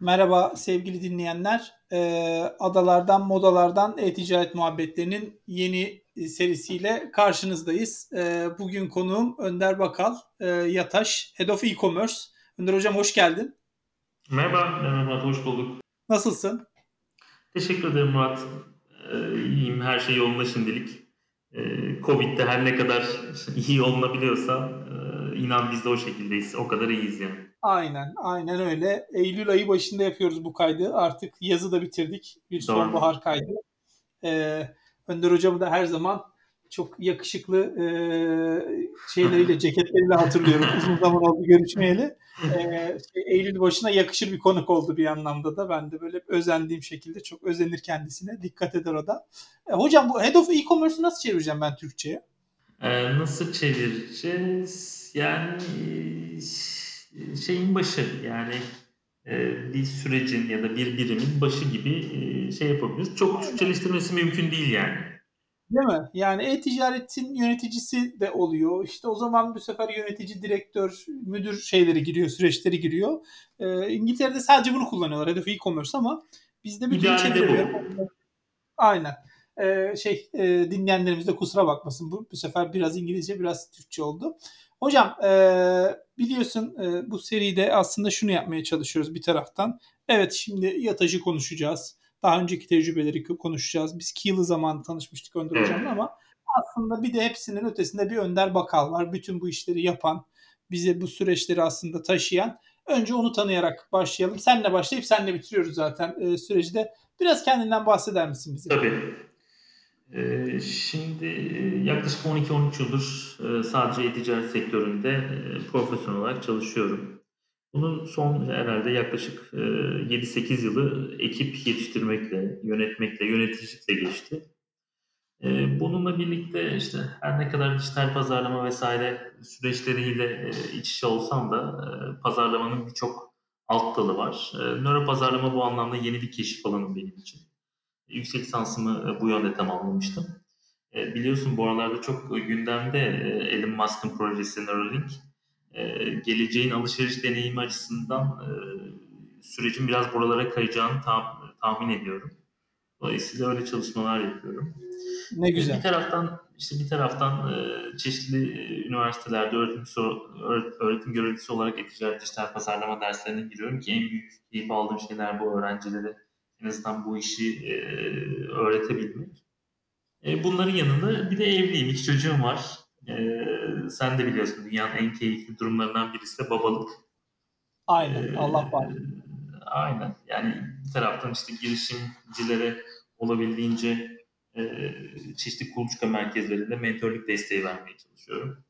Merhaba sevgili dinleyenler. Ee, adalardan, modalardan e-ticaret muhabbetlerinin yeni serisiyle karşınızdayız. Ee, bugün konuğum Önder Bakal, e, Yataş, Head of E-Commerce. Önder Hocam hoş geldin. Merhaba, merhaba Murat, hoş bulduk. Nasılsın? Teşekkür ederim Murat. İyiyim, her şey yolunda şimdilik. Covid'de her ne kadar iyi olunabiliyorsa e, inan biz de o şekildeyiz. O kadar iyiyiz yani. Aynen, aynen öyle. Eylül ayı başında yapıyoruz bu kaydı. Artık yazı da bitirdik. Bir sonbahar kaydı. Ee, Önder Hocam'ı da her zaman çok yakışıklı e, şeyleriyle, ceketleriyle hatırlıyorum. Uzun zaman oldu görüşmeyeli. E, şey, Eylül başına yakışır bir konuk oldu bir anlamda da. Ben de böyle özendiğim şekilde çok özenir kendisine. Dikkat eder o da. E, hocam bu Head of E-Commerce'ı nasıl çevireceğim ben Türkçe'ye? Ee, nasıl çevireceğiz? Yani şeyin başı yani e, bir sürecin ya da bir birimin başı gibi e, şey yapabiliriz. Çok Türkçeleştirmesi mümkün değil yani. Değil mi? Yani e-ticaretin yöneticisi de oluyor. İşte o zaman bu sefer yönetici, direktör, müdür şeyleri giriyor, süreçleri giriyor. Ee, İngiltere'de sadece bunu kullanıyorlar. Hedef e-commerce ama bizde bir çeviriyor. Aynen. Ee, şey e, dinleyenlerimiz de kusura bakmasın. Bu, bu sefer biraz İngilizce, biraz Türkçe oldu. Hocam e, biliyorsun e, bu seride aslında şunu yapmaya çalışıyoruz bir taraftan. Evet şimdi yatajı konuşacağız daha önceki tecrübeleri konuşacağız. Biz iki yılı zaman tanışmıştık Önder Hocam'la ama aslında bir de hepsinin ötesinde bir Önder Bakal var. Bütün bu işleri yapan, bize bu süreçleri aslında taşıyan. Önce onu tanıyarak başlayalım. Senle başlayıp senle bitiriyoruz zaten e, süreci de. Biraz kendinden bahseder misin bize? Tabii. Ee, şimdi yaklaşık 12-13 yıldır e, sadece e-ticaret sektöründe e, profesyonel olarak çalışıyorum. Bunun son herhalde yaklaşık 7-8 e, yılı ekip yetiştirmekle, yönetmekle, yöneticilikle geçti. E, bununla birlikte işte her ne kadar dijital pazarlama vesaire süreçleriyle e, iç içe olsam da pazarlamanın birçok alt dalı var. Nöro pazarlama bu anlamda yeni bir keşif alanı benim için. Yüksek lisansımı bu yönde tamamlamıştım. Biliyorsun bu aralarda çok gündemde Elon Musk'ın projesi Neuralink e, geleceğin alışveriş deneyimi açısından e, sürecin biraz buralara kayacağını ta- tahmin ediyorum. Dolayısıyla öyle çalışmalar yapıyorum. Ne güzel. Bir taraftan işte bir taraftan e, çeşitli e, üniversitelerde öğretim öğretim görevlisi olarak e-ticaret dijital pazarlama derslerine giriyorum ki en büyük keyif aldığım şeyler bu öğrencilere en azından bu işi e, öğretebilmek. E, bunların yanında bir de evliyim, iki çocuğum var. E, sen de biliyorsun dünyanın en keyifli durumlarından birisi de babalık. Aynen. Ee, Allah var. Aynen. Yani bir taraftan işte girişimcilere olabildiğince e, çeşitli kuluçka merkezlerinde mentorluk desteği vermeye çalışıyorum.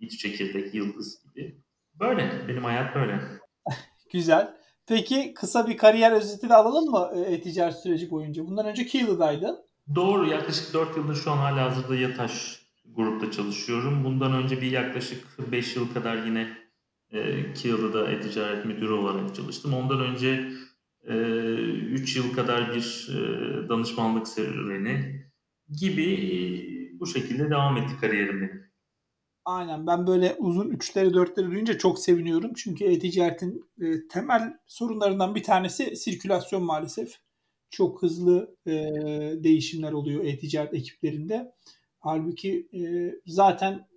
İç çekirdek, yıldız gibi. Böyle. Benim hayat böyle. Güzel. Peki kısa bir kariyer özeti de alalım mı e, e-ticaret süreci boyunca? Bundan önce Keely'daydın. Doğru. Yaklaşık 4 yıldır şu an hala hazırda Yataş grupta çalışıyorum. Bundan önce bir yaklaşık 5 yıl kadar yine e, Kiyalı'da e-ticaret müdürü olarak çalıştım. Ondan önce e, yıl kadar bir e, danışmanlık serüveni gibi e, bu şekilde devam etti kariyerim benim. Aynen ben böyle uzun üçleri dörtleri duyunca çok seviniyorum. Çünkü e-ticaretin e, temel sorunlarından bir tanesi sirkülasyon maalesef. Çok hızlı e, değişimler oluyor e-ticaret ekiplerinde. Halbuki e, zaten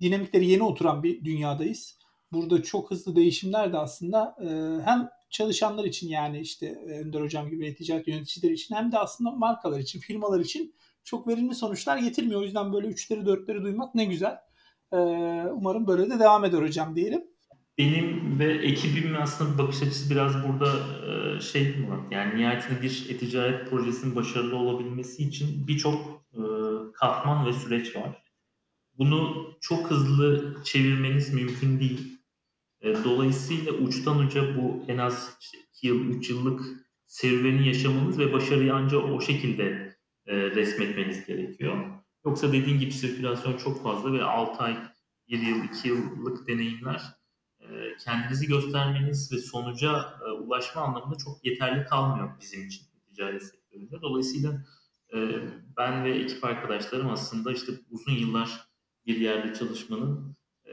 dinamikleri yeni oturan bir dünyadayız. Burada çok hızlı değişimler de aslında e, hem çalışanlar için yani işte Önder Hocam gibi ticaret yöneticileri için hem de aslında markalar için, firmalar için çok verimli sonuçlar getirmiyor. O yüzden böyle üçleri dörtleri duymak ne güzel. E, umarım böyle de devam eder hocam diyelim. Benim ve ekibimin aslında bakış açısı biraz burada e, şey Murat yani nihayetinde bir e-ticaret projesinin başarılı olabilmesi için birçok e, katman ve süreç var. Bunu çok hızlı çevirmeniz mümkün değil. E, dolayısıyla uçtan uca bu en az 2 yıl, 3 yıllık serüveni yaşamanız ve başarıyı ancak o şekilde resmetmeniz gerekiyor. Yoksa dediğin gibi sirkülasyon çok fazla ve 6 ay, 1 yıl, 2 yıllık deneyimler e, kendinizi göstermeniz ve sonuca ulaşma anlamında çok yeterli kalmıyor bizim için ticaret sektöründe. Dolayısıyla ee, ben ve ekip arkadaşlarım aslında işte uzun yıllar bir yerde çalışmanın e,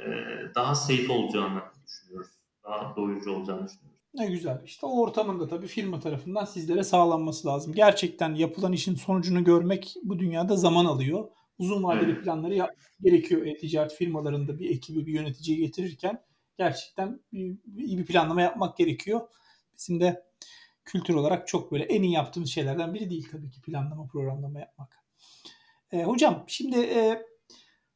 daha safe olacağını düşünüyoruz. Daha doyurucu olacağını düşünüyoruz. Ne güzel. İşte o ortamın da tabii firma tarafından sizlere sağlanması lazım. Gerçekten yapılan işin sonucunu görmek bu dünyada zaman alıyor. Uzun vadeli Evet. planları yapmak gerekiyor e-ticaret firmalarında bir ekibi, bir yöneticiyi getirirken. Gerçekten iyi bir planlama yapmak gerekiyor. Bizim de kültür olarak çok böyle en iyi yaptığımız şeylerden biri değil tabii ki planlama, programlama yapmak. E, hocam şimdi e,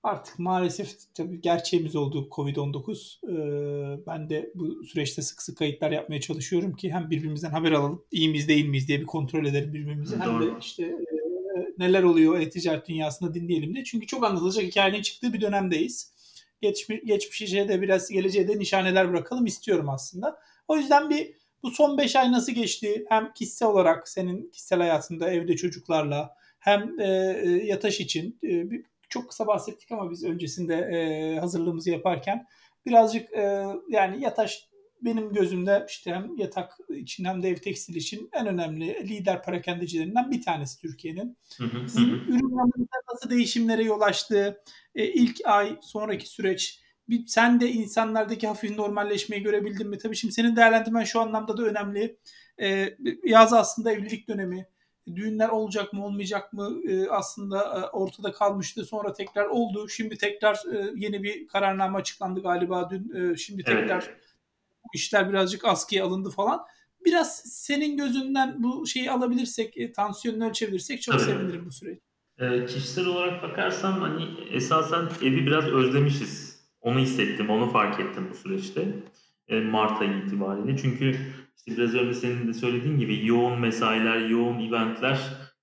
artık maalesef tabii gerçeğimiz oldu Covid-19. E, ben de bu süreçte sık sık kayıtlar yapmaya çalışıyorum ki hem birbirimizden haber alalım, iyi miyiz değil miyiz diye bir kontrol edelim birbirimizi. Hem de işte e, neler oluyor e-ticaret dünyasında dinleyelim de. Çünkü çok anlatılacak hikayenin çıktığı bir dönemdeyiz. Geçmiş, geçmişe de biraz geleceğe de nişaneler bırakalım istiyorum aslında. O yüzden bir bu son 5 ay nasıl geçti? Hem kişisel olarak senin kişisel hayatında evde çocuklarla hem e, e, yataş için e, bir, çok kısa bahsettik ama biz öncesinde e, hazırlığımızı yaparken birazcık e, yani yataş benim gözümde işte hem yatak için hem de ev tekstil için en önemli lider parakendecilerinden bir tanesi Türkiye'nin. Sizin ürünlerinizde nasıl değişimlere yol açtı? E, ilk ay, sonraki süreç bir, sen de insanlardaki hafif normalleşmeyi görebildin mi? Tabii şimdi senin değerlendirmen şu anlamda da önemli. E, yaz aslında evlilik dönemi. Düğünler olacak mı olmayacak mı e, aslında e, ortada kalmıştı. Sonra tekrar oldu. Şimdi tekrar e, yeni bir kararname açıklandı galiba dün. E, şimdi tekrar Evet. İşler birazcık askıya alındı falan. Biraz senin gözünden bu şeyi alabilirsek, e, tansiyonunu ölçebilirsek çok Tabii. sevinirim bu süreç. Ee, kişisel olarak bakarsam hani esasen evi biraz özlemişiz. Onu hissettim, onu fark ettim bu süreçte. Ee, Mart ayı itibariyle. Çünkü işte biraz önce senin de söylediğin gibi yoğun mesailer, yoğun eventler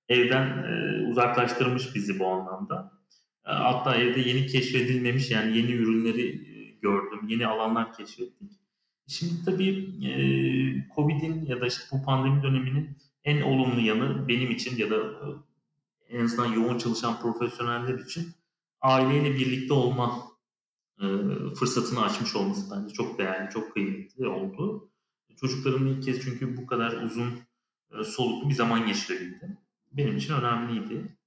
evden e, uzaklaştırmış bizi bu anlamda. E, hatta evde yeni keşfedilmemiş yani yeni ürünleri e, gördüm, yeni alanlar keşfettik. Şimdi tabii e, Covid'in ya da işte bu pandemi döneminin en olumlu yanı benim için ya da e, en azından yoğun çalışan profesyoneller için aileyle birlikte olma e, fırsatını açmış olması bence çok değerli, çok kıymetli oldu. Çocuklarımla ilk kez çünkü bu kadar uzun e, soluklu bir zaman geçirebildim. Benim için önemliydi.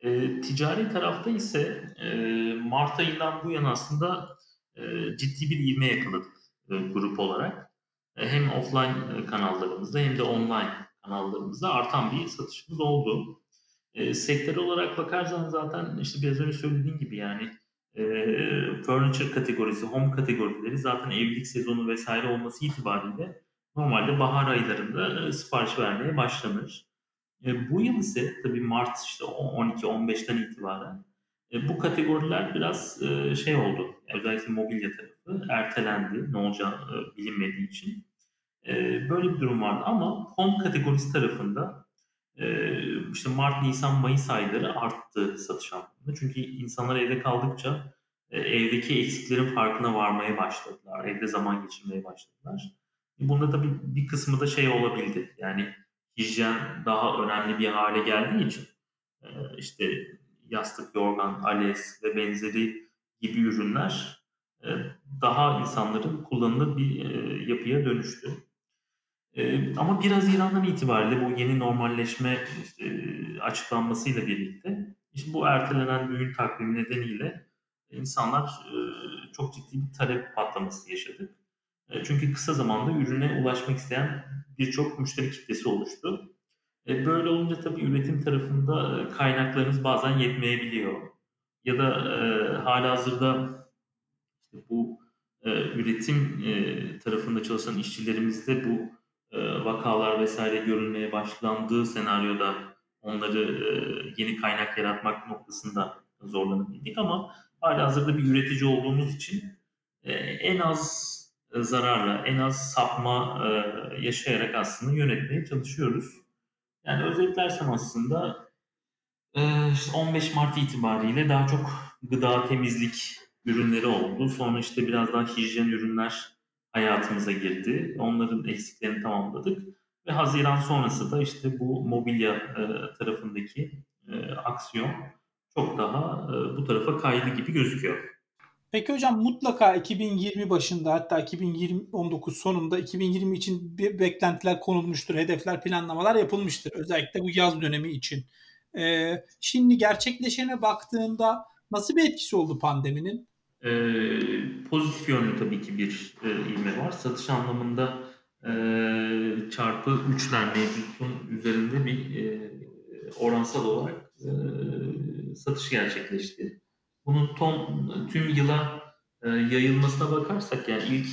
E, ticari tarafta ise e, Mart ayından bu yana aslında e, ciddi bir ivme yakaladık grup olarak. E, hem offline e, kanallarımızda hem de online kanallarımızda artan bir satışımız oldu. E, sektör olarak bakarsan zaten işte biraz önce söylediğim gibi yani e, furniture kategorisi, home kategorileri zaten evlilik sezonu vesaire olması itibariyle normalde bahar aylarında e, sipariş vermeye başlanır. E, bu yıl ise tabii Mart işte 12-15'ten itibaren e, bu kategoriler biraz e, şey oldu. Özellikle mobilya ertelendi. Ne olacağı bilinmediği için. E, böyle bir durum vardı ama home kategorisi tarafında e, işte Mart, Nisan, Mayıs ayları arttı satış anlamında. Çünkü insanlar evde kaldıkça e, evdeki eksiklerin farkına varmaya başladılar. Evde zaman geçirmeye başladılar. Bunda tabii bir kısmı da şey olabildi. Yani hijyen daha önemli bir hale geldiği için işte yastık, yorgan, ales ve benzeri gibi ürünler daha insanların kullanılır bir e, yapıya dönüştü. E, ama 1 Haziran'dan itibariyle bu yeni normalleşme açıklanmasıyla birlikte işte bu ertelenen düğün takvimi nedeniyle insanlar e, çok ciddi bir talep patlaması yaşadı. E, çünkü kısa zamanda ürüne ulaşmak isteyen birçok müşteri kitlesi oluştu. E, böyle olunca tabii üretim tarafında e, kaynaklarınız bazen yetmeyebiliyor. Ya da e, halihazırda bu e, üretim e, tarafında çalışan işçilerimizde bu e, vakalar vesaire görülmeye başlandığı senaryoda onları e, yeni kaynak yaratmak noktasında zorlanabildik ama halihazırda bir üretici olduğumuz için e, en az zararla, en az sapma e, yaşayarak aslında yönetmeye çalışıyoruz. Yani özetlersem aslında e, işte 15 Mart itibariyle daha çok gıda temizlik ürünleri oldu. Sonra işte biraz daha hijyen ürünler hayatımıza girdi. Onların eksiklerini tamamladık. Ve Haziran sonrası da işte bu mobilya e, tarafındaki e, aksiyon çok daha e, bu tarafa kaydı gibi gözüküyor. Peki hocam mutlaka 2020 başında hatta 2019 sonunda 2020 için bir beklentiler konulmuştur, hedefler, planlamalar yapılmıştır. Özellikle bu yaz dönemi için. Ee, şimdi gerçekleşene baktığında nasıl bir etkisi oldu pandeminin? Ee, pozitif yönlü tabii ki bir e, ilme var. Satış anlamında eee, çarpı 3'ler mevcutun üzerinde bir eee, oransal olarak eee, satış gerçekleşti. Bunun tom, tüm yıla eee, yayılmasına bakarsak yani ilk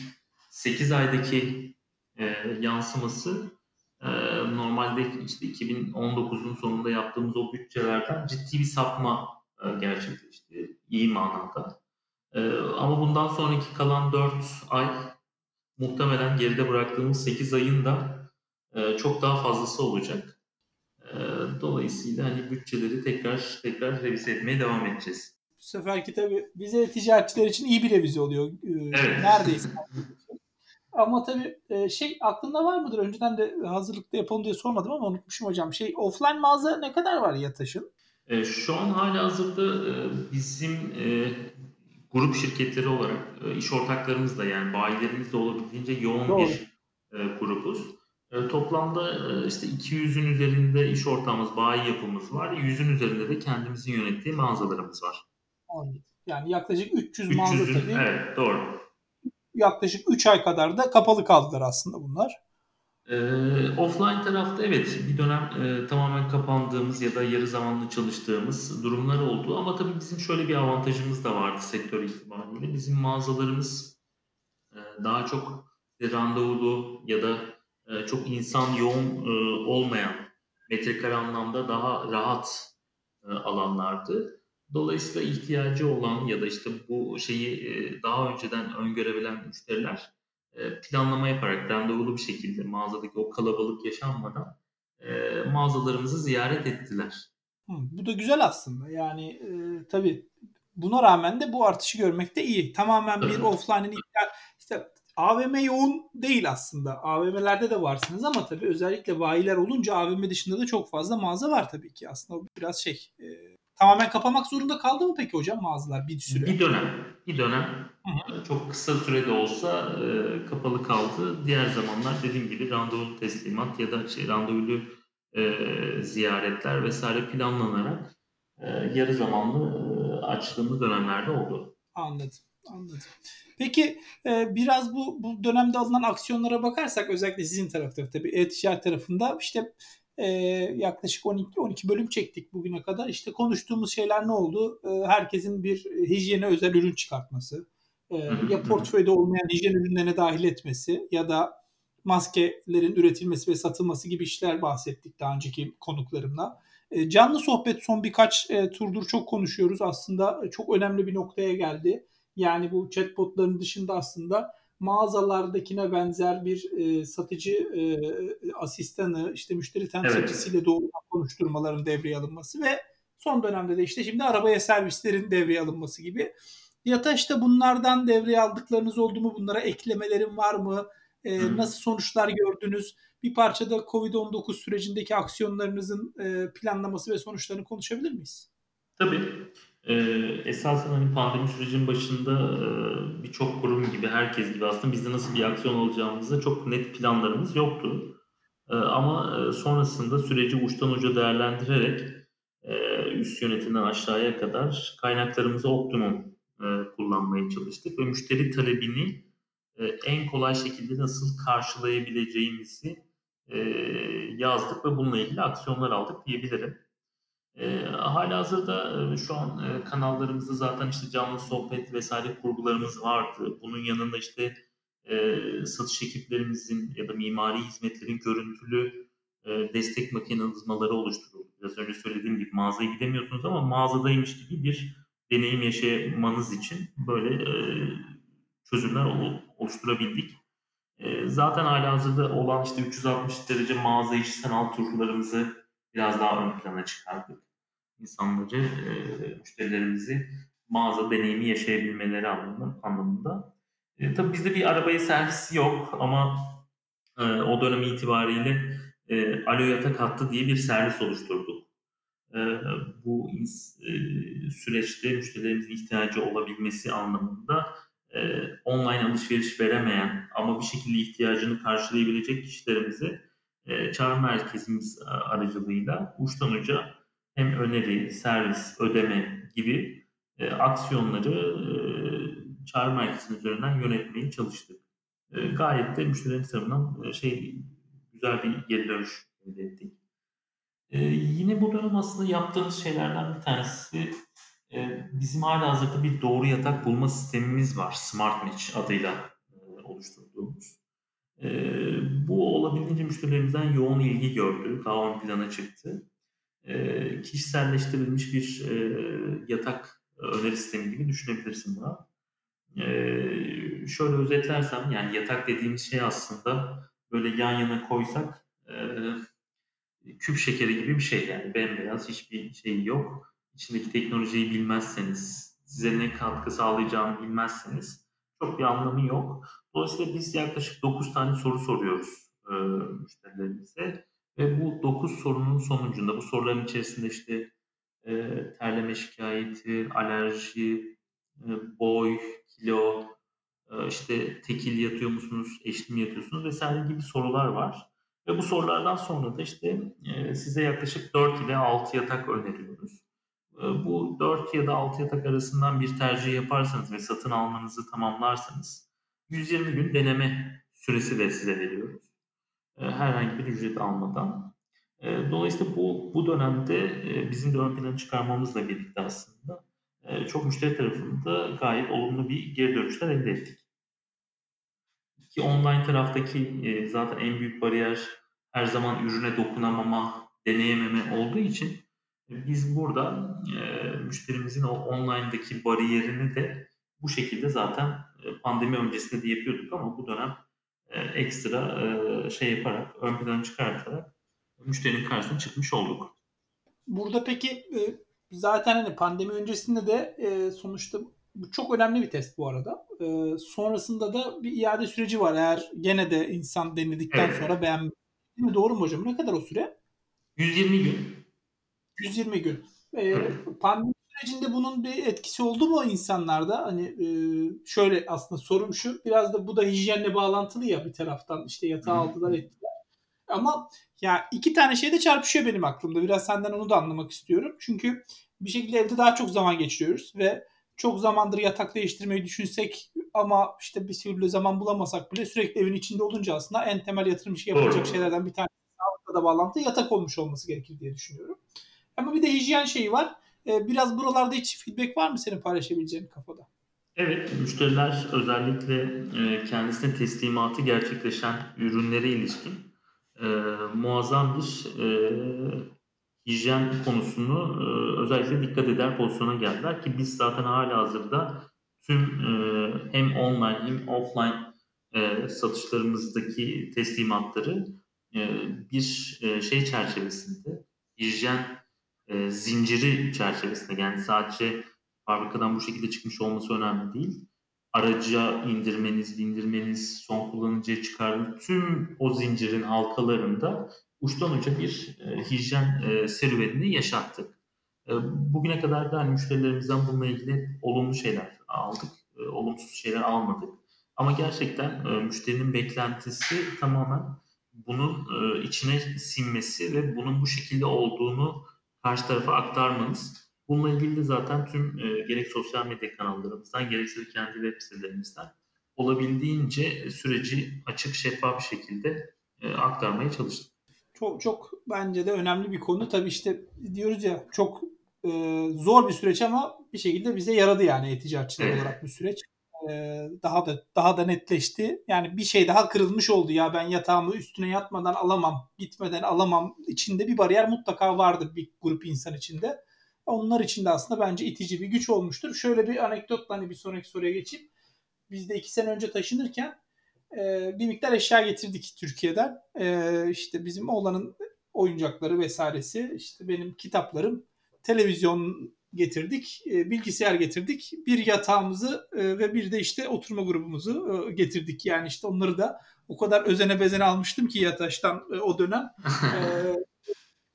8 aydaki eee, yansıması eee, normalde işte 2019'un sonunda yaptığımız o bütçelerden ciddi bir sapma eee, gerçekleşti. iyi manada. Eee, ama bundan sonraki kalan 4 ay muhtemelen geride bıraktığımız 8 ayın da eee, çok daha fazlası olacak. Eee, dolayısıyla hani bütçeleri tekrar tekrar revize etmeye devam edeceğiz. Bu seferki tabii bize ticaretçiler için iyi bir revize oluyor. Ee, Evet. Neredeyse. Ama tabii e, şey aklında var mıdır? Önceden de hazırlıkta yapalım diye sormadım ama unutmuşum hocam. Şey offline mağaza ne kadar var Yataş'ın? E, şu an hala hazırda e, bizim e, grup şirketleri olarak e, iş ortaklarımız da yani bayilerimiz de olabildiğince yoğun Doğru. bir e, grubuz. E, toplamda e, işte 200'ün üzerinde iş ortağımız, bayi yapımız var. 100'ün üzerinde de kendimizin yönettiği mağazalarımız var. Anladım. Yani yaklaşık 300 mağaza 300'ün, tabii. evet doğru. Yaklaşık 3 ay kadar da kapalı kaldılar aslında bunlar. Ee, offline tarafta evet bir dönem e, tamamen kapandığımız ya da yarı zamanlı çalıştığımız durumlar oldu. Ama tabii bizim şöyle bir avantajımız da vardı sektör itibariyle. Bizim mağazalarımız e, daha çok randevulu ya da e, çok insan yoğun e, olmayan metrekare anlamda daha rahat e, alanlardı. Dolayısıyla ihtiyacı olan ya da işte bu şeyi e, daha önceden öngörebilen müşteriler planlama yaparak randevulu bir şekilde mağazadaki o kalabalık yaşanmadan e, mağazalarımızı ziyaret ettiler. Hı, bu da güzel aslında. Yani e, tabii buna rağmen de bu artışı görmek de iyi. Tamamen bir offline'in iptal. İşte AVM yoğun değil aslında. AVM'lerde de varsınız ama tabii özellikle bayiler olunca AVM dışında da çok fazla mağaza var tabii ki. Aslında biraz şey e, tamamen kapamak zorunda kaldı mı peki hocam mağazalar bir süre? Bir dönem, bir dönem Hı e, çok kısa sürede olsa e, kapalı kaldı. Diğer zamanlar dediğim gibi randevulu teslimat ya da şey randevulu e, ziyaretler vesaire planlanarak e, yarı zamanlı e, açtığımız dönemlerde oldu. Anladım. Anladım. Peki e, biraz bu bu dönemde alınan aksiyonlara bakarsak özellikle sizin tarafta tabii e-ticaret tarafında işte e, yaklaşık 12 12 bölüm çektik bugüne kadar. İşte konuştuğumuz şeyler ne oldu? E, herkesin bir hijyene özel ürün çıkartması, e, ya portföyde olmayan hijyen ürünlerine dahil etmesi ya da maskelerin üretilmesi ve satılması gibi işler bahsettik daha önceki konuklarımla. E, canlı sohbet son birkaç e, turdur çok konuşuyoruz. Aslında çok önemli bir noktaya geldi. Yani bu chatbotların dışında aslında mağazalardakine benzer bir e, satıcı e, asistanı, işte müşteri temsilcisiyle doğrudan konuşturmaların devreye alınması ve son dönemde de işte şimdi arabaya servislerin devreye alınması gibi. Yataş'ta bunlardan devreye aldıklarınız oldu mu? Bunlara eklemelerin var mı? E, nasıl sonuçlar gördünüz? Bir parça da Covid-19 sürecindeki aksiyonlarınızın e, planlaması ve sonuçlarını konuşabilir miyiz? Tabii. Ee, esasen hani pandemi sürecinin başında e, birçok kurum gibi, herkes gibi aslında bizde nasıl bir aksiyon alacağımızda çok net planlarımız yoktu. Ee, ama e, sonrasında süreci uçtan uca değerlendirerek e, üst yönetimden aşağıya kadar kaynaklarımızı optimum e, kullanmaya çalıştık ve müşteri talebini e, en kolay şekilde nasıl karşılayabileceğimizi e, yazdık ve bununla ilgili aksiyonlar aldık diyebilirim. E, halihazırda e, şu an e, kanallarımızda zaten işte canlı sohbet vesaire kurgularımız vardı. Bunun yanında işte e, satış ekiplerimizin ya da mimari hizmetlerin görüntülü e, destek mekanizmaları oluşturuldu. Biraz önce söylediğim gibi mağazaya gidemiyorsunuz ama mağazadaymış gibi bir deneyim yaşamanız için böyle e, çözümler ol- oluşturabildik. E, zaten halihazırda olan işte 360 derece mağaza içi sanal turlarımızı biraz daha ön plana çıkardık insanları, e, müşterilerimizi mağaza deneyimi yaşayabilmeleri anlamında. anlamında. E, tabii bizde bir arabaya servis yok ama e, o dönem itibariyle e, Alo Yatak Hattı diye bir servis oluşturduk. E, bu e, süreçte müşterilerimizin ihtiyacı olabilmesi anlamında e, online alışveriş veremeyen ama bir şekilde ihtiyacını karşılayabilecek kişilerimizi e, çağrı merkezimiz aracılığıyla uçtan uca hem öneri, servis, ödeme gibi e, aksiyonları e, çağrı merkezinin üzerinden yönetmeye çalıştık. e, gayet de müşterilerin tarafından e, şey güzel bir geri dönüş elde ettik. E, yine bu dönem aslında yaptığımız şeylerden bir tanesi e, bizim hala hazırda bir doğru yatak bulma sistemimiz var. Smart Match adıyla e, oluşturduğumuz. E, bu olabildiğince müşterilerimizden yoğun ilgi gördü. Daha ön plana çıktı. E, kişiselleştirilmiş bir e, yatak öneri sistemi gibi düşünebilirsin buna. E, şöyle özetlersem yani yatak dediğimiz şey aslında böyle yan yana koysak e, küp şekeri gibi bir şey yani bembeyaz hiçbir şey yok. İçindeki teknolojiyi bilmezseniz, size ne katkı sağlayacağını bilmezseniz çok bir anlamı yok. Dolayısıyla biz yaklaşık 9 tane soru soruyoruz e, müşterilerimize ve bu 9 sorunun sonucunda bu soruların içerisinde işte e, terleme şikayeti, alerji, e, boy, kilo, e, işte tekil yatıyor musunuz, eşli mi yatıyorsunuz vesaire gibi sorular var. Ve bu sorulardan sonra da işte e, size yaklaşık 4 ile 6 yatak öneriyoruz. E, bu 4 ya da 6 yatak arasından bir tercih yaparsanız ve satın almanızı tamamlarsanız 120 gün deneme süresi de size veriyoruz. E, herhangi bir ücret almadan. E, dolayısıyla bu, bu dönemde e, bizim de ön plana çıkarmamızla birlikte aslında çok müşteri tarafında gayet olumlu bir geri dönüşler elde ettik. Ki online taraftaki zaten en büyük bariyer her zaman ürüne dokunamama, deneyememe olduğu için biz burada müşterimizin o online'daki bariyerini de bu şekilde zaten pandemi öncesinde de yapıyorduk ama bu dönem ekstra e, şey yaparak, ön plana çıkartarak müşterinin karşısına çıkmış olduk. Burada peki e, zaten hani pandemi öncesinde de e, sonuçta bu çok önemli bir test bu arada. E, sonrasında da bir iade süreci var. Eğer gene de insan denedikten evet. sonra beğenmiyor. Doğru mu hocam? Ne kadar o süre? 120 gün. 120 gün. E, pandemi sürecinde bunun bir etkisi oldu mu insanlarda? Hani e, şöyle aslında sorum şu. Biraz da bu da hijyenle bağlantılı ya bir taraftan. işte yatağı aldılar ettiler. Ama ya iki tane şey de çarpışıyor benim aklımda. Biraz senden onu da anlamak istiyorum. Çünkü bir şekilde evde daha çok zaman geçiriyoruz ve çok zamandır yatak değiştirmeyi düşünsek ama işte bir türlü zaman bulamasak bile sürekli evin içinde olunca aslında en temel yatırım işi yapılacak şeylerden bir tanesi sağlıkla da bağlantı yatak olmuş olması gerekir diye düşünüyorum. Ama bir de hijyen şeyi var. Ee, biraz buralarda hiç feedback var mı senin paylaşabileceğin kafada? Evet, müşteriler özellikle e, kendisine teslimatı gerçekleşen ürünlere ilişkin e, muazzam bir e, hijyen konusunu e, özellikle dikkat eder pozisyona geldiler ki biz zaten hala hazırda tüm hem online hem offline satışlarımızdaki teslimatları bir şey çerçevesinde hijyen e, zinciri çerçevesinde yani sadece fabrikadan bu şekilde çıkmış olması önemli değil. Araca indirmeniz, bindirmeniz, son kullanıcıya çıkarmak tüm o zincirin halkalarında uçtan uca bir e, hijyen e, serüvenini yaşattık. E, bugüne kadar da hani müşterilerimizden bununla ilgili olumlu şeyler aldık, e, olumsuz şeyler almadık. Ama gerçekten e, müşterinin beklentisi tamamen bunun e, içine sinmesi ve bunun bu şekilde olduğunu karşı tarafa aktarmanız. Bununla ilgili de zaten tüm e, gerek sosyal medya kanallarımızdan gerekse kendi web sitelerimizden olabildiğince süreci açık, şeffaf bir şekilde e, aktarmaya çalıştık. Çok çok bence de önemli bir konu. Tabii işte diyoruz ya çok e, zor bir süreç ama bir şekilde bize yaradı yani e-ticaretçiler olarak bu süreç. Daha da daha da netleşti. Yani bir şey daha kırılmış oldu ya ben yatağımı üstüne yatmadan alamam, gitmeden alamam. İçinde bir bariyer mutlaka vardı bir grup insan içinde. Onlar için de aslında bence itici bir güç olmuştur. Şöyle bir anekdotla hani bir sonraki soruya geçeyim. Biz de iki sene önce taşınırken bir miktar eşya getirdik Türkiye'den. E, işte bizim oğlanın oyuncakları vesairesi, işte benim kitaplarım, televizyon getirdik, e, bilgisayar getirdik. Bir yatağımızı e, ve bir de işte oturma grubumuzu e, getirdik. Yani işte onları da o kadar özene bezene almıştım ki yataştan o dönem.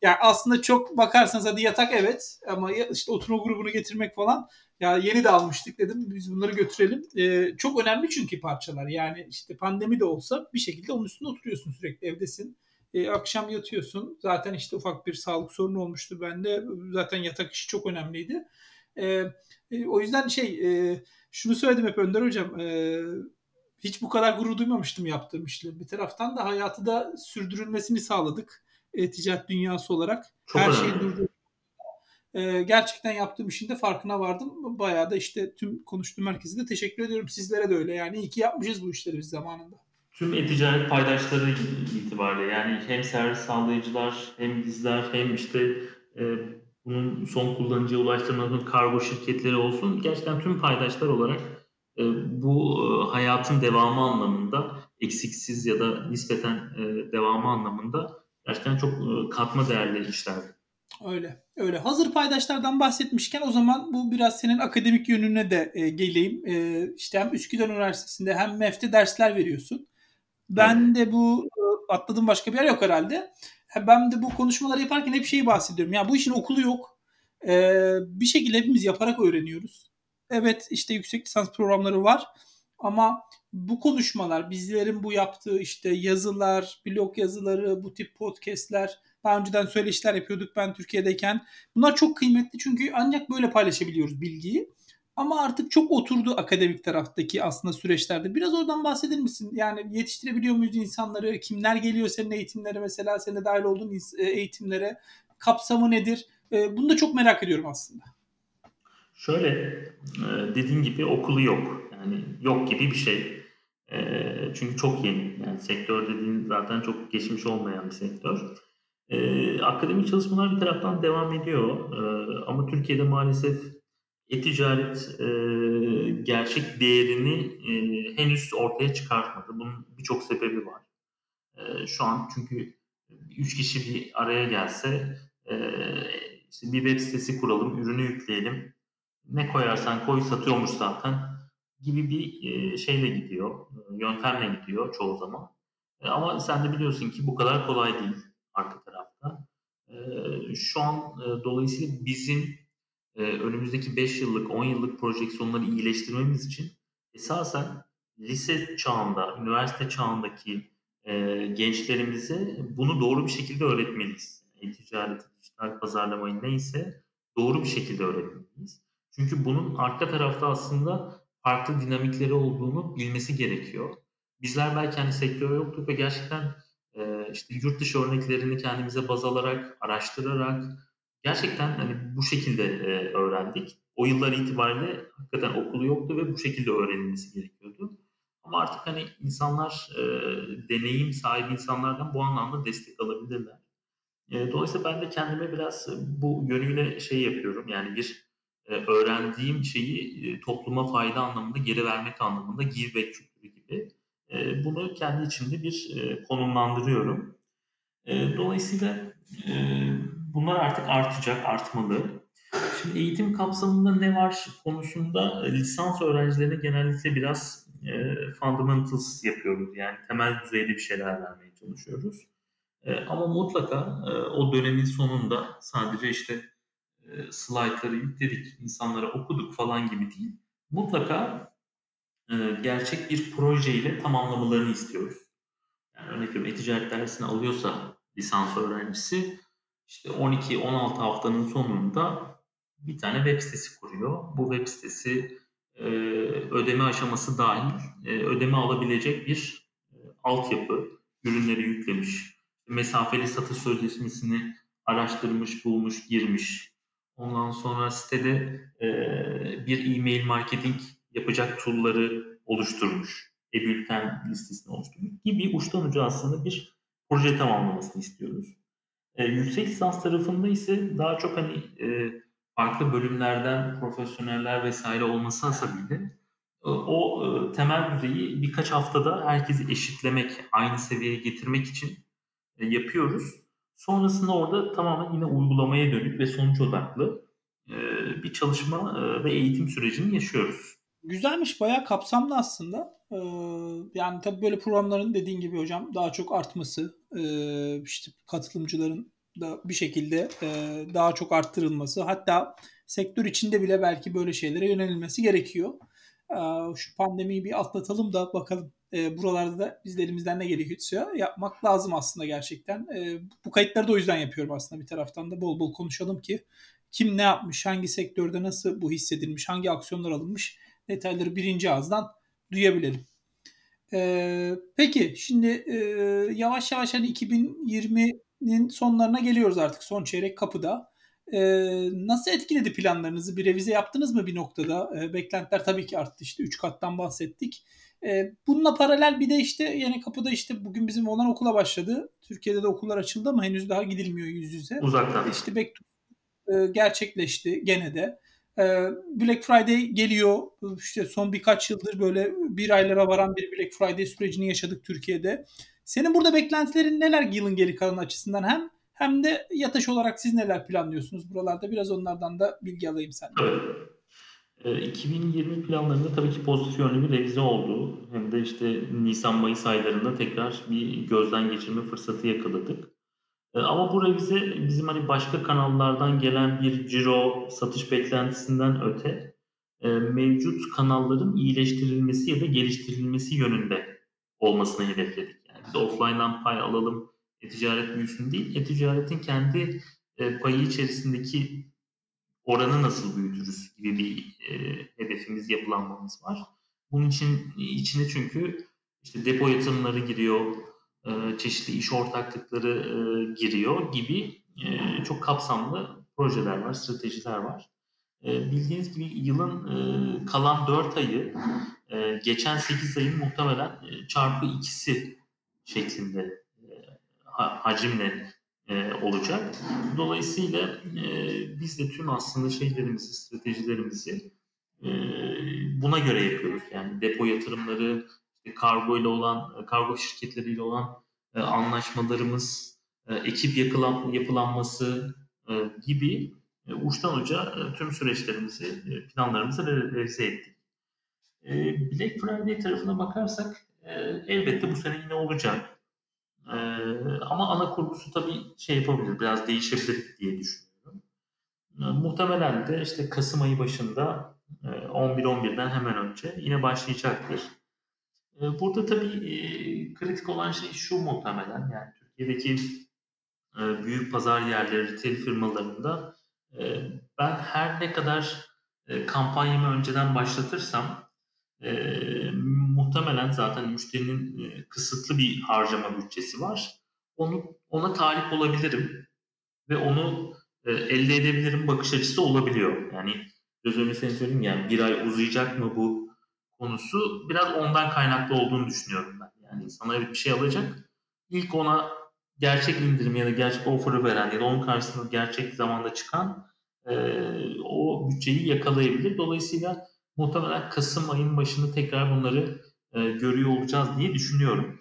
Yani aslında çok bakarsanız hadi yatak evet ama işte oturma grubunu getirmek falan ya yeni de almıştık dedim biz bunları götürelim. Çok önemli çünkü parçalar yani işte pandemi de olsa bir şekilde onun üstünde oturuyorsun sürekli evdesin. Ee, akşam yatıyorsun zaten işte ufak bir sağlık sorunu olmuştu bende zaten yatak işi çok önemliydi. Ee, e, o yüzden şey e, şunu söyledim hep Önder Hocam e, hiç bu kadar gurur duymamıştım yaptığım işle. Bir taraftan da hayatı da sürdürülmesini sağladık. E-ticaret dünyası olarak. Çok Her şeyi durdurduk. E, gerçekten yaptığım işin de farkına vardım. Bayağı da işte tüm konuştuğum herkese de teşekkür ediyorum. Sizlere de öyle yani. iyi ki yapmışız bu işleri biz zamanında. Tüm e-ticaret paydaşları itibariyle yani hem servis sağlayıcılar hem bizler hem işte e, bunun son kullanıcıya ulaştırmanın kargo şirketleri olsun gerçekten tüm paydaşlar olarak e, bu e, hayatın devamı anlamında eksiksiz ya da nispeten e, devamı anlamında gerçekten çok e, katma değerli işler. Öyle. Öyle. Hazır paydaşlardan bahsetmişken o zaman bu biraz senin akademik yönüne de e, geleyim. E, işte hem Üsküdar Üniversitesi'nde hem MEF'te dersler veriyorsun. Ben de bu atladığım başka bir yer yok herhalde. Ben de bu konuşmaları yaparken hep şeyi bahsediyorum. Ya bu işin okulu yok. Ee, bir şekilde hepimiz yaparak öğreniyoruz. Evet işte yüksek lisans programları var. Ama bu konuşmalar, bizlerin bu yaptığı işte yazılar, blog yazıları, bu tip podcastler, daha önceden söyleşiler yapıyorduk ben Türkiye'deyken. Bunlar çok kıymetli çünkü ancak böyle paylaşabiliyoruz bilgiyi. Ama artık çok oturdu akademik taraftaki aslında süreçlerde. Biraz oradan bahseder misin? Yani yetiştirebiliyor muyuz insanları? Kimler geliyor senin eğitimlere mesela? Senin dahil olduğun e, eğitimlere? Kapsamı nedir? E, bunu da çok merak ediyorum aslında. Şöyle e, dediğin gibi okulu yok. Yani yok gibi bir şey. Çünkü çok yeni. Yani sektör dediğin zaten çok geçmiş olmayan bir sektör. Akademik çalışmalar bir taraftan devam ediyor. Ama Türkiye'de maalesef e-ticaret e, gerçek değerini e, henüz ortaya çıkartmadı. Bunun birçok sebebi var. E, şu an çünkü üç kişi bir araya gelse e, işte bir web sitesi kuralım, ürünü yükleyelim. Ne koyarsan koy satıyormuş zaten gibi bir e, şeyle gidiyor. Yöntemle gidiyor çoğu zaman. E, ama sen de biliyorsun ki bu kadar kolay değil arka tarafta. E, şu an e, dolayısıyla bizim e, önümüzdeki 5 yıllık, 10 yıllık projeksiyonları iyileştirmemiz için esasen lise çağında, üniversite çağındaki e, gençlerimize bunu doğru bir şekilde öğretmeliyiz. E-ticaret, dijital pazarlamayı neyse doğru bir şekilde öğretmeliyiz. Çünkü bunun arka tarafta aslında farklı dinamikleri olduğunu bilmesi gerekiyor. Bizler belki hani sektör yoktuk ve gerçekten e, işte yurt dışı örneklerini kendimize baz alarak, araştırarak, gerçekten hani bu şekilde e, öğrendik. O yıllar itibariyle hakikaten okulu yoktu ve bu şekilde öğrenilmesi gerekiyordu. Ama artık hani insanlar e, deneyim sahibi insanlardan bu anlamda destek alabilirler. E, dolayısıyla ben de kendime biraz bu yönüyle şey yapıyorum. Yani bir e, öğrendiğim şeyi e, topluma fayda anlamında geri vermek anlamında give back kültürü gibi. E, bunu kendi içimde bir e, konumlandırıyorum. E, dolayısıyla e, bunlar artık artacak, artmalı. Şimdi eğitim kapsamında ne var konusunda e, lisans öğrencilerine genellikle biraz e, fundamentals yapıyoruz. Yani temel düzeyde bir şeyler vermeye çalışıyoruz. E, ama mutlaka e, o dönemin sonunda sadece işte e, slaytları yükledik, insanlara okuduk falan gibi değil. Mutlaka e, gerçek bir projeyle tamamlamalarını istiyoruz. Yani örnek veriyorum e-ticaret dersini alıyorsa lisans öğrencisi işte 12-16 haftanın sonunda bir tane web sitesi kuruyor. Bu web sitesi e, ödeme aşaması dahil e, ödeme alabilecek bir e, altyapı, ürünleri yüklemiş. Mesafeli satış sözleşmesini araştırmış, bulmuş, girmiş. Ondan sonra sitede e, bir e-mail marketing yapacak tool'ları oluşturmuş. E-bülten listesini oluşturmuş gibi uçtan uca aslında bir proje tamamlamasını istiyoruz. E, yüksek lisans tarafında ise daha çok hani e, farklı bölümlerden profesyoneller vesaire olması hasebiyle o e, temel düzeyi birkaç haftada herkesi eşitlemek, aynı seviyeye getirmek için e, yapıyoruz. Sonrasında orada tamamen yine uygulamaya dönük ve sonuç odaklı e, bir çalışma ve eğitim sürecini yaşıyoruz. Güzelmiş, bayağı kapsamlı aslında. Ee, yani tabii böyle programların dediğin gibi hocam daha çok artması, e, işte katılımcıların da bir şekilde e, daha çok arttırılması, hatta sektör içinde bile belki böyle şeylere yönelilmesi gerekiyor. Ee, şu pandemiyi bir atlatalım da bakalım e, buralarda da biz elimizden ne gerekiyorsa yapmak lazım aslında gerçekten. Bu kayıtları da o yüzden yapıyorum aslında bir taraftan da bol bol konuşalım ki kim ne yapmış, hangi sektörde nasıl bu hissedilmiş, hangi aksiyonlar alınmış detayları birinci ağızdan duyabilelim. Eee, peki şimdi, eee, yavaş yavaş hani 2020'nin sonlarına geliyoruz artık. Son çeyrek kapıda. Eee, nasıl etkiledi planlarınızı? Bir revize yaptınız mı bir noktada? Eee, beklentiler tabii ki arttı. İşte 3 kattan bahsettik. Eee, bununla paralel bir de işte yeni kapıda işte bugün bizim oğlan okula başladı. Türkiye'de de okullar açıldı ama henüz daha gidilmiyor yüz yüze. Uzaktan. İşte back to e, gerçekleşti gene de. E, Black Friday geliyor. İşte son birkaç yıldır böyle bir aylara varan bir Black Friday sürecini yaşadık Türkiye'de. Senin burada beklentilerin neler yılın geri kalan açısından hem hem de yatış olarak siz neler planlıyorsunuz buralarda? Biraz onlardan da bilgi alayım senden. Evet. E, 2020 planlarında tabii ki pozitif yönlü bir revize oldu. Hem de işte Nisan-Mayıs aylarında tekrar bir gözden geçirme fırsatı yakaladık. E, ama bu revize bizim hani başka kanallardan gelen bir ciro satış beklentisinden öte e, mevcut kanalların iyileştirilmesi ya da geliştirilmesi yönünde olmasını hedefledik. Yani biz offline'dan pay alalım, e-ticaret büyüsün değil, e-ticaretin kendi e, payı içerisindeki oranı nasıl büyütürüz gibi bir e, hedefimiz, yapılanmamız var. Bunun için içine çünkü işte depo yatırımları giriyor, e, çeşitli iş ortaklıkları e, giriyor gibi e, çok kapsamlı projeler var, stratejiler var. Bildiğiniz gibi yılın kalan 4 ayı geçen 8 ayın muhtemelen çarpı ikisi şeklinde hacimle olacak. Dolayısıyla biz de tüm aslında şeylerimizi, stratejilerimizi buna göre yapıyoruz. Yani depo yatırımları, kargo ile olan, kargo şirketleriyle olan e, anlaşmalarımız, e, ekip yapılan, yapılanması e, gibi e, uçtan uca e, tüm süreçlerimizi, e, planlarımızı realize ettik. E, Black Friday tarafına bakarsak e, elbette bu sene yine olacak. E, ama ana kurgusu tabii şey yapabilir, biraz değişebilir diye düşünüyorum. E, muhtemelen de işte Kasım ayı başında 11-11'den hemen önce yine başlayacaktır. Ee, burada tabii e, kritik olan şey şu muhtemelen yani Türkiye'deki e, büyük pazar yerleri, retail firmalarında e, ben her ne kadar kampanyamı önceden başlatırsam muhtemelen zaten müşterinin kısıtlı bir harcama bütçesi var. Onu ona talip olabilirim ve onu elde edebilirim bakış açısı olabiliyor. Yani göz önüne senin söyleyeyim yani bir ay uzayacak mı bu konusu biraz ondan kaynaklı olduğunu düşünüyorum ben. Yani insana bir şey alacak. İlk ona gerçek indirim ya da gerçek offer'ı veren ya da onun karşısında gerçek zamanda çıkan e, o bütçeyi yakalayabilir. Dolayısıyla muhtemelen Kasım ayın başında tekrar bunları e, görüyor olacağız diye düşünüyorum.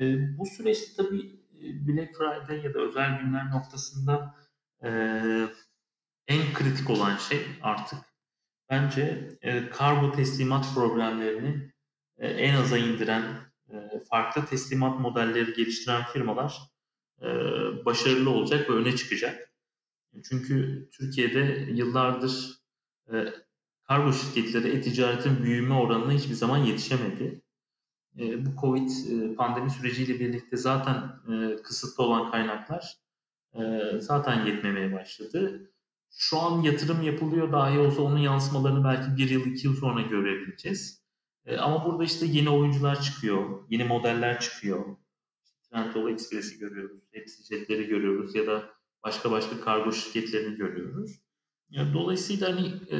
E, bu süreçte tabii Black Friday ya da özel günler noktasında e, en kritik olan şey artık Bence e, kargo teslimat problemlerini e, en aza indiren, e, farklı teslimat modelleri geliştiren firmalar e, başarılı olacak ve öne çıkacak. Çünkü Türkiye'de yıllardır e, kargo şirketleri e-ticaretin büyüme oranına hiçbir zaman yetişemedi. E, bu Covid e, pandemi süreciyle birlikte zaten e, kısıtlı olan kaynaklar e, zaten yetmemeye başladı şu an yatırım yapılıyor dahi olsa onun yansımalarını belki bir yıl iki yıl sonra görebileceğiz. E, ama burada işte yeni oyuncular çıkıyor, yeni modeller çıkıyor. Trendyol Express'i görüyoruz, hepsi jetleri görüyoruz ya da başka başka kargo şirketlerini görüyoruz. Yani dolayısıyla hani e,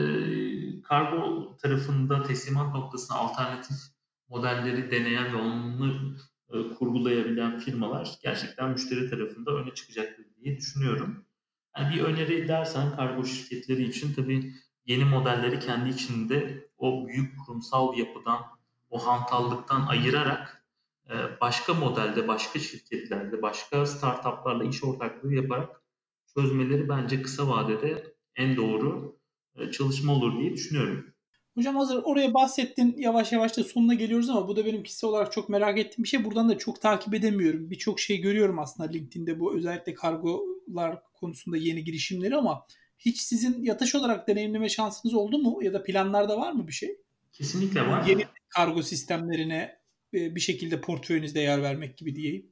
kargo tarafında teslimat noktasına alternatif modelleri deneyen ve onu e, kurgulayabilen firmalar gerçekten müşteri tarafında öne çıkacaktır diye düşünüyorum. Yani bir öneri dersen kargo şirketleri için tabii yeni modelleri kendi içinde o büyük kurumsal yapıdan, o hantallıktan ayırarak e, başka modelde, başka şirketlerde, başka startuplarla iş ortaklığı yaparak çözmeleri bence kısa vadede en doğru e, çalışma olur diye düşünüyorum. Hocam hazır oraya bahsettin yavaş yavaş da sonuna geliyoruz ama bu da benim kişisel olarak çok merak ettiğim bir şey. Buradan da çok takip edemiyorum. Birçok şey görüyorum aslında LinkedIn'de bu özellikle kargolar konusunda yeni girişimleri ama hiç sizin yatış olarak deneyimleme şansınız oldu mu? Ya da planlarda var mı bir şey? Kesinlikle var. Yeni kargo sistemlerine e, bir şekilde portföyünüzde yer vermek gibi diyeyim.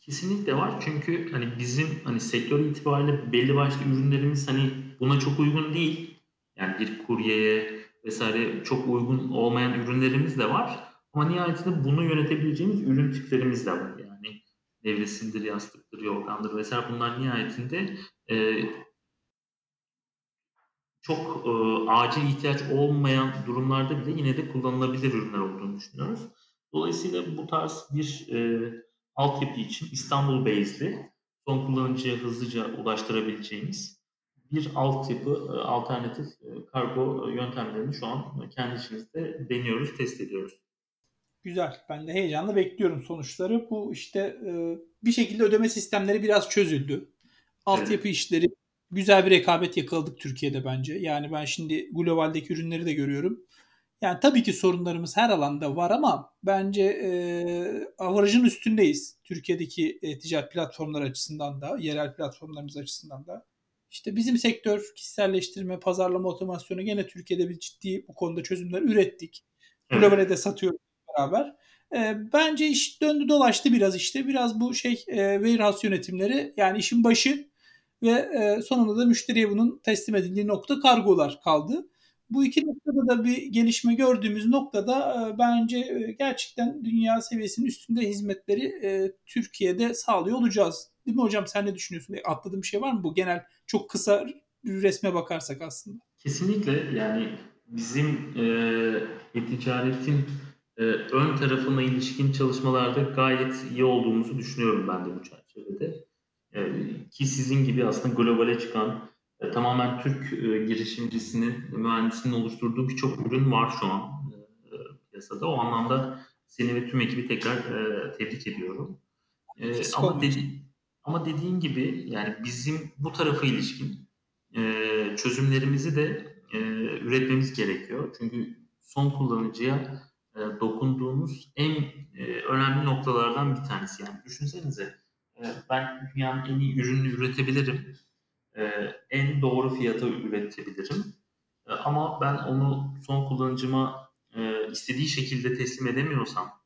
Kesinlikle var çünkü hani bizim hani sektör itibariyle belli başlı ürünlerimiz hani buna çok uygun değil. Yani bir kuryeye vesaire çok uygun olmayan ürünlerimiz de var. Ama nihayetinde bunu yönetebileceğimiz ürün tiplerimiz de var. Yani nevresimdir, yastıktır, yorgandır vesaire bunlar nihayetinde e, çok e, acil ihtiyaç olmayan durumlarda bile yine de kullanılabilir ürünler olduğunu düşünüyoruz. Dolayısıyla bu tarz bir e, altyapı için İstanbul base'li son kullanıcıya hızlıca ulaştırabileceğimiz bir altyapı e, alternatif e, kargo yöntemlerini şu an kendi içimizde deniyoruz, test ediyoruz. Güzel. Ben de heyecanla bekliyorum sonuçları. Bu işte e, bir şekilde ödeme sistemleri biraz çözüldü. Altyapı işleri güzel bir rekabet yakaladık Türkiye'de bence. Yani ben şimdi globaldeki ürünleri de görüyorum. Yani tabii ki sorunlarımız her alanda var ama bence e, avarajın üstündeyiz. Türkiye'deki e, ticaret platformlar açısından da, yerel platformlarımız açısından da. İşte bizim sektör kişiselleştirme, pazarlama otomasyonu gene Türkiye'de bir ciddi bu konuda çözümler ürettik. Globale de satıyoruz beraber. E, bence iş döndü dolaştı biraz işte. Biraz bu şey e, warehouse yönetimleri yani işin başı ve e, sonunda da müşteriye bunun teslim edildiği nokta kargolar kaldı. Bu iki noktada da bir gelişme gördüğümüz noktada e, bence e, gerçekten dünya seviyesinin üstünde hizmetleri e, Türkiye'de sağlıyor olacağız. Değil mi hocam? Sen ne düşünüyorsun? Atladığım bir şey var mı bu genel çok kısa resme bakarsak aslında? Kesinlikle yani bizim e, ticaretin e, ön tarafına ilişkin çalışmalarda gayet iyi olduğumuzu düşünüyorum ben de bu çerçevede. E, ki sizin gibi aslında globale çıkan e, tamamen Türk e, girişimcisinin, mühendisinin oluşturduğu birçok ürün var şu an e, piyasada. O anlamda seni ve tüm ekibi tekrar e, tebrik ediyorum. E, ama, dedi, ama dediğim gibi yani bizim bu tarafa ilişkin e, çözümlerimizi de e, üretmemiz gerekiyor. Çünkü son kullanıcıya e, dokunduğumuz en e, önemli noktalardan bir tanesi. Yani düşünsenize e, ben dünyanın en iyi ürünü üretebilirim e, en doğru fiyata üretebilirim. E, ama ben onu son kullanıcıma e, istediği şekilde teslim edemiyorsam,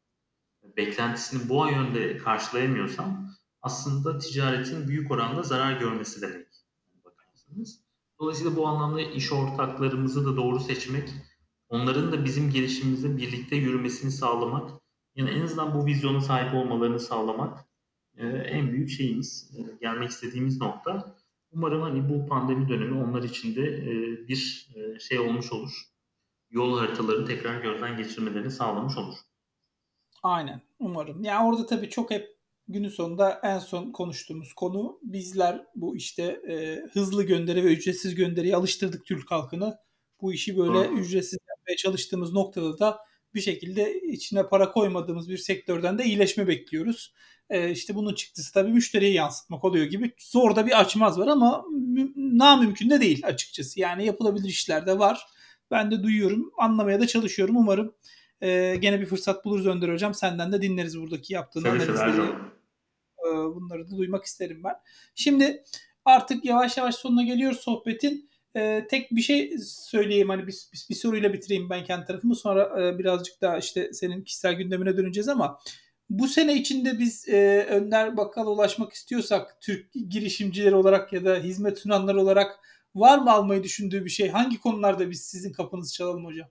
beklentisini bu yönde karşılayamıyorsam aslında ticaretin büyük oranda zarar görmesi demek. Dolayısıyla bu anlamda iş ortaklarımızı da doğru seçmek, onların da bizim gelişimimizde birlikte yürümesini sağlamak, yani en azından bu vizyona sahip olmalarını sağlamak en büyük şeyimiz, gelmek istediğimiz nokta. Umarım hani bu pandemi dönemi onlar için de e, bir e, şey olmuş olur. Yol haritalarını tekrar gözden geçirmelerini sağlamış olur. Aynen umarım. Yani orada tabii çok hep günün sonunda en son konuştuğumuz konu bizler bu işte e, hızlı gönderi ve ücretsiz gönderiye alıştırdık Türk halkını. Bu işi böyle ücretsiz yapmaya çalıştığımız noktada da bir şekilde içine para koymadığımız bir sektörden de iyileşme bekliyoruz. E, işte bunun çıktısı tabii müşteriye yansıtmak oluyor gibi. Zor da bir açmaz var ama mümkün de değil açıkçası. Yani yapılabilir işler de var. Ben de duyuyorum. Anlamaya da çalışıyorum. Umarım e, gene bir fırsat buluruz Önder Hocam. Senden de dinleriz buradaki yaptığın analizleri. E, bunları da duymak isterim ben. Şimdi artık yavaş yavaş sonuna geliyoruz sohbetin. E, tek bir şey söyleyeyim hani bir, bir, bir soruyla bitireyim ben kendi tarafımı sonra e, birazcık daha işte senin kişisel gündemine döneceğiz ama bu sene içinde biz e, Önder Bakkal'a ulaşmak istiyorsak Türk girişimcileri olarak ya da hizmet sunanlar olarak var mı almayı düşündüğü bir şey? Hangi konularda biz sizin kapınızı çalalım hocam?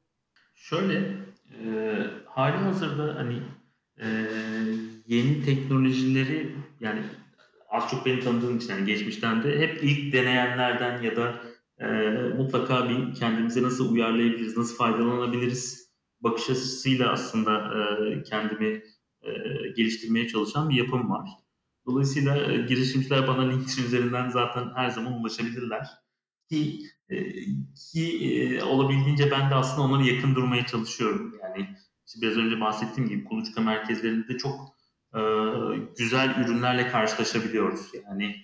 Şöyle e, hali hazırda hani e, yeni teknolojileri yani az çok beni tanıdığım için yani geçmişten de hep ilk deneyenlerden ya da e, mutlaka bir kendimize nasıl uyarlayabiliriz, nasıl faydalanabiliriz bakış açısıyla aslında e, kendimi e, geliştirmeye çalışan bir yapım var. Dolayısıyla e, girişimciler bana LinkedIn üzerinden zaten her zaman ulaşabilirler. Ki, e, ki e, olabildiğince ben de aslında onlara yakın durmaya çalışıyorum. Yani işte biraz önce bahsettiğim gibi kuluçka merkezlerinde çok e, güzel ürünlerle karşılaşabiliyoruz. Yani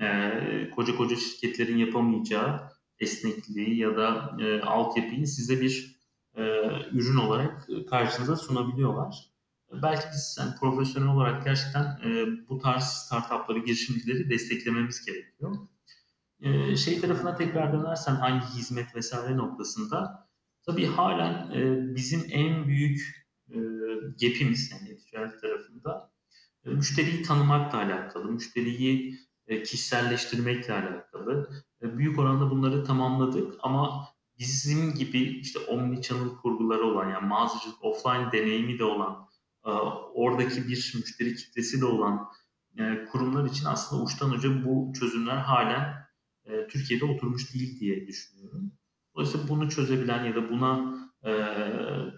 e, koca koca şirketlerin yapamayacağı esnekliği ya da e, altyapıyı size bir e, ürün olarak karşınıza sunabiliyorlar belki biz yani profesyonel olarak gerçekten e, bu tarz startupları, girişimcileri desteklememiz gerekiyor. E, şey tarafına tekrar dönersen hangi hizmet vesaire noktasında tabii halen e, bizim en büyük e, gap'imiz yani ticaret tarafında e, müşteriyi tanımakla alakalı, müşteriyi e, kişiselleştirmekle alakalı. E, büyük oranda bunları tamamladık ama bizim gibi işte omnichannel kurguları olan yani mağazacılık offline deneyimi de olan e, oradaki bir müşteri kitlesi de olan e, kurumlar için aslında uçtan uca bu çözümler halen e, Türkiye'de oturmuş değil diye düşünüyorum. Dolayısıyla bunu çözebilen ya da buna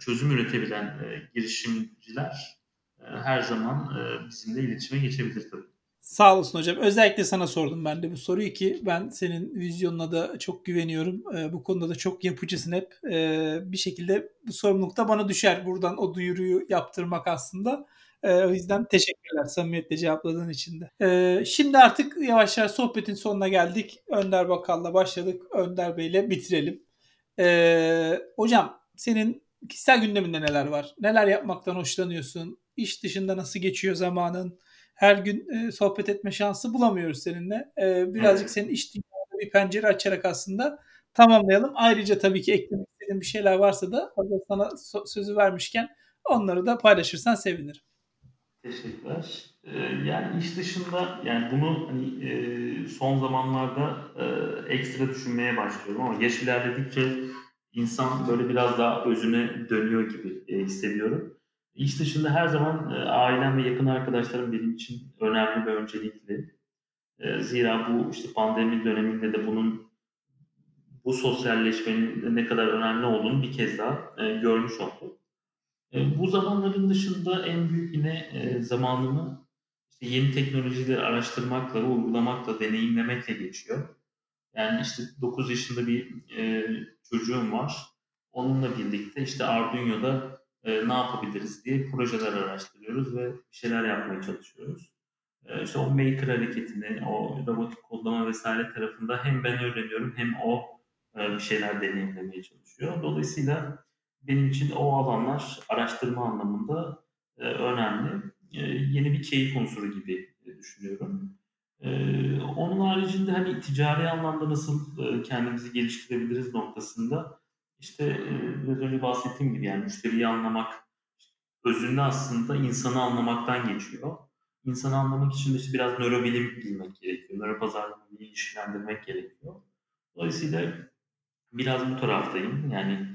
çözüm üretebilen girişimciler her zaman bizimle iletişime geçebilir tabii. Sağ olasın hocam. Özellikle sana sordum ben de bu soruyu ki ben senin vizyonuna da çok güveniyorum. Ee, bu konuda da çok yapıcısın hep. Ee, bir şekilde bu sorumluluk da bana düşer. Buradan o duyuruyu yaptırmak aslında. Ee, o yüzden teşekkürler samimiyetle cevapladığın için de. Ee, şimdi artık yavaş yavaş sohbetin sonuna geldik. Önder Bakal'la başladık. Önder Bey'le bitirelim. Ee, hocam senin kişisel gündeminde neler var? Neler yapmaktan hoşlanıyorsun? İş dışında nasıl geçiyor zamanın? Her gün e, sohbet etme şansı bulamıyoruz seninle. E, birazcık senin iş dünyada bir pencere açarak aslında tamamlayalım. Ayrıca tabii ki eklemek istediğin bir şeyler varsa da hazır sana so- sözü vermişken onları da paylaşırsan sevinirim. Teşekkürler. Ee, yani iş dışında yani bunu hani e, son zamanlarda e, ekstra düşünmeye başlıyorum ama yaş ilerledikçe insan böyle biraz daha özüne dönüyor gibi e, hissediyorum. İş dışında her zaman e, ailem ve yakın arkadaşlarım benim için önemli ve öncelikli. E, zira bu işte pandemi döneminde de bunun bu sosyalleşmenin ne kadar önemli olduğunu bir kez daha e, görmüş oldum. E, bu zamanların dışında en büyük yine zamanımı işte yeni teknolojileri araştırmakla, uygulamakla, deneyimlemekle geçiyor. Yani işte 9 yaşında bir çocuğum var. Onunla birlikte işte Arduino'da e, ne yapabiliriz diye projeler araştırıyoruz ve bir şeyler yapmaya çalışıyoruz. E, işte o maker hareketini, o robotik kodlama vesaire tarafında hem ben öğreniyorum hem o e, bir şeyler deneyimlemeye çalışıyor. Dolayısıyla benim için o alanlar araştırma anlamında e, önemli. E, yeni bir keyif unsuru gibi düşünüyorum. E, onun haricinde hani ticari anlamda nasıl e, kendimizi geliştirebiliriz noktasında işte biraz önce bahsettiğim gibi yani müşteriyi anlamak özünde aslında insanı anlamaktan geçiyor. İnsanı anlamak için de işte biraz nörobilim bilmek gerekiyor. Nöropazarlamayı ilişkilendirmek gerekiyor. Dolayısıyla biraz bu taraftayım. Yani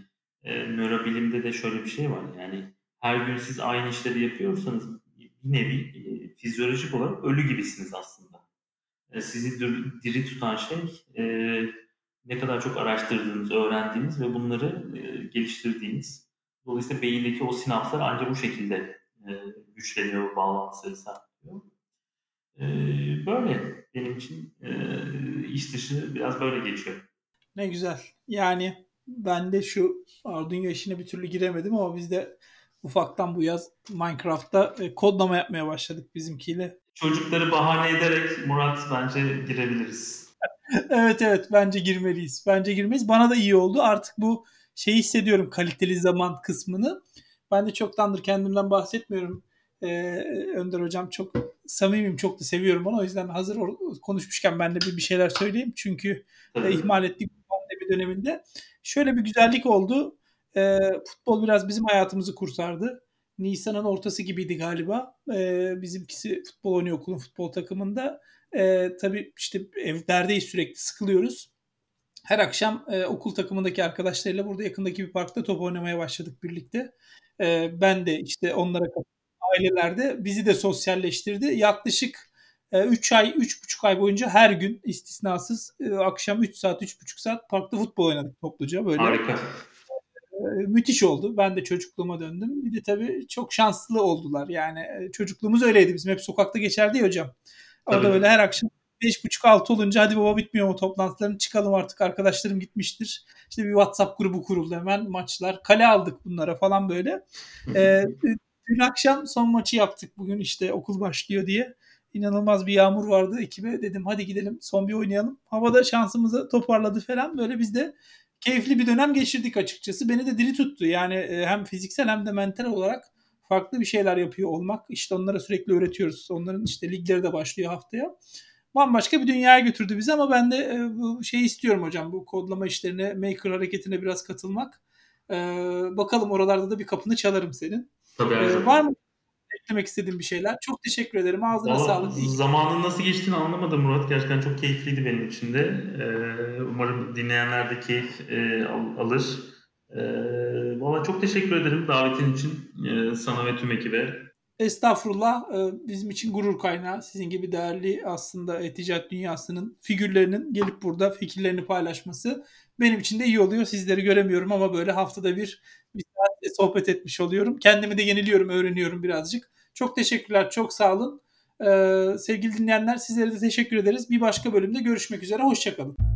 e, nörobilimde de şöyle bir şey var. Yani her gün siz aynı işleri yapıyorsanız bir nevi e, fizyolojik olarak ölü gibisiniz aslında. E, sizi diri tutan şey e, ne kadar çok araştırdığınız, öğrendiğiniz ve bunları e, geliştirdiğiniz. Dolayısıyla beyindeki o sinapslar ancak bu şekilde e, güçleniyor, bağlantıları sağlıyor. E, böyle benim için e, iş dışı biraz böyle geçiyor. Ne güzel. Yani ben de şu Arduino işine bir türlü giremedim ama biz de ufaktan bu yaz Minecraft'ta e, kodlama yapmaya başladık bizimkiyle. Çocukları bahane ederek Murat bence girebiliriz evet evet bence girmeliyiz. Bence girmeyiz. Bana da iyi oldu. Artık bu şeyi hissediyorum kaliteli zaman kısmını. Ben de çoktandır kendimden bahsetmiyorum. Ee, Önder hocam çok samimiyim. Çok da seviyorum onu. O yüzden hazır konuşmuşken ben de bir, bir şeyler söyleyeyim. Çünkü e, ihmal ettik pandemi döneminde. Şöyle bir güzellik oldu. E, futbol biraz bizim hayatımızı kurtardı. Nisan'ın ortası gibiydi galiba. E, bizimkisi futbol oynuyor okulun futbol takımında. E, tabii işte evlerdeyiz sürekli sıkılıyoruz. Her akşam e, okul takımındaki arkadaşlarıyla burada yakındaki bir parkta top oynamaya başladık birlikte. E, ben de işte onlara ailelerde bizi de sosyalleştirdi. Yaklaşık 3 e, ay, 3,5 ay boyunca her gün istisnasız e, akşam 3 saat, 3,5 saat parkta futbol oynadık topluca. Böyle. Harika. E, müthiş oldu. Ben de çocukluğuma döndüm. Bir de tabii çok şanslı oldular. Yani çocukluğumuz öyleydi. Bizim hep sokakta geçerdi ya hocam. Tabii. böyle her akşam 5.30-6 olunca hadi baba bitmiyor mu toplantıların çıkalım artık arkadaşlarım gitmiştir. İşte bir WhatsApp grubu kuruldu hemen maçlar. Kale aldık bunlara falan böyle. ee, dün akşam son maçı yaptık bugün işte okul başlıyor diye. İnanılmaz bir yağmur vardı ekibe. Dedim hadi gidelim son bir oynayalım. Havada şansımızı toparladı falan. Böyle biz de keyifli bir dönem geçirdik açıkçası. Beni de diri tuttu. Yani hem fiziksel hem de mental olarak farklı bir şeyler yapıyor olmak. İşte onlara sürekli öğretiyoruz. Onların işte ligleri de başlıyor haftaya. Bambaşka bir dünyaya götürdü bizi ama ben de e, bu şeyi istiyorum hocam. Bu kodlama işlerine, maker hareketine biraz katılmak. Ee, bakalım oralarda da bir kapını çalarım senin. Tabii, ee, var mı eklemek istediğin bir şeyler? Çok teşekkür ederim. Ağzına Valla sağlık. Zamanın nasıl geçtiğini anlamadım Murat. Gerçekten çok keyifliydi benim için de. Ee, umarım dinleyenler de keyif e, al- alır. Ee, Valla çok teşekkür ederim davetin için e, sana ve tüm ekibe. Estağfurullah. Ee, Bizim için gurur kaynağı. Sizin gibi değerli aslında e-ticaret dünyasının figürlerinin gelip burada fikirlerini paylaşması benim için de iyi oluyor. Sizleri göremiyorum ama böyle haftada bir bir saat sohbet etmiş oluyorum. Kendimi de yeniliyorum, öğreniyorum birazcık. Çok teşekkürler, çok sağ olun. Ee, sevgili dinleyenler sizlere de teşekkür ederiz. Bir başka bölümde görüşmek üzere. Hoşçakalın.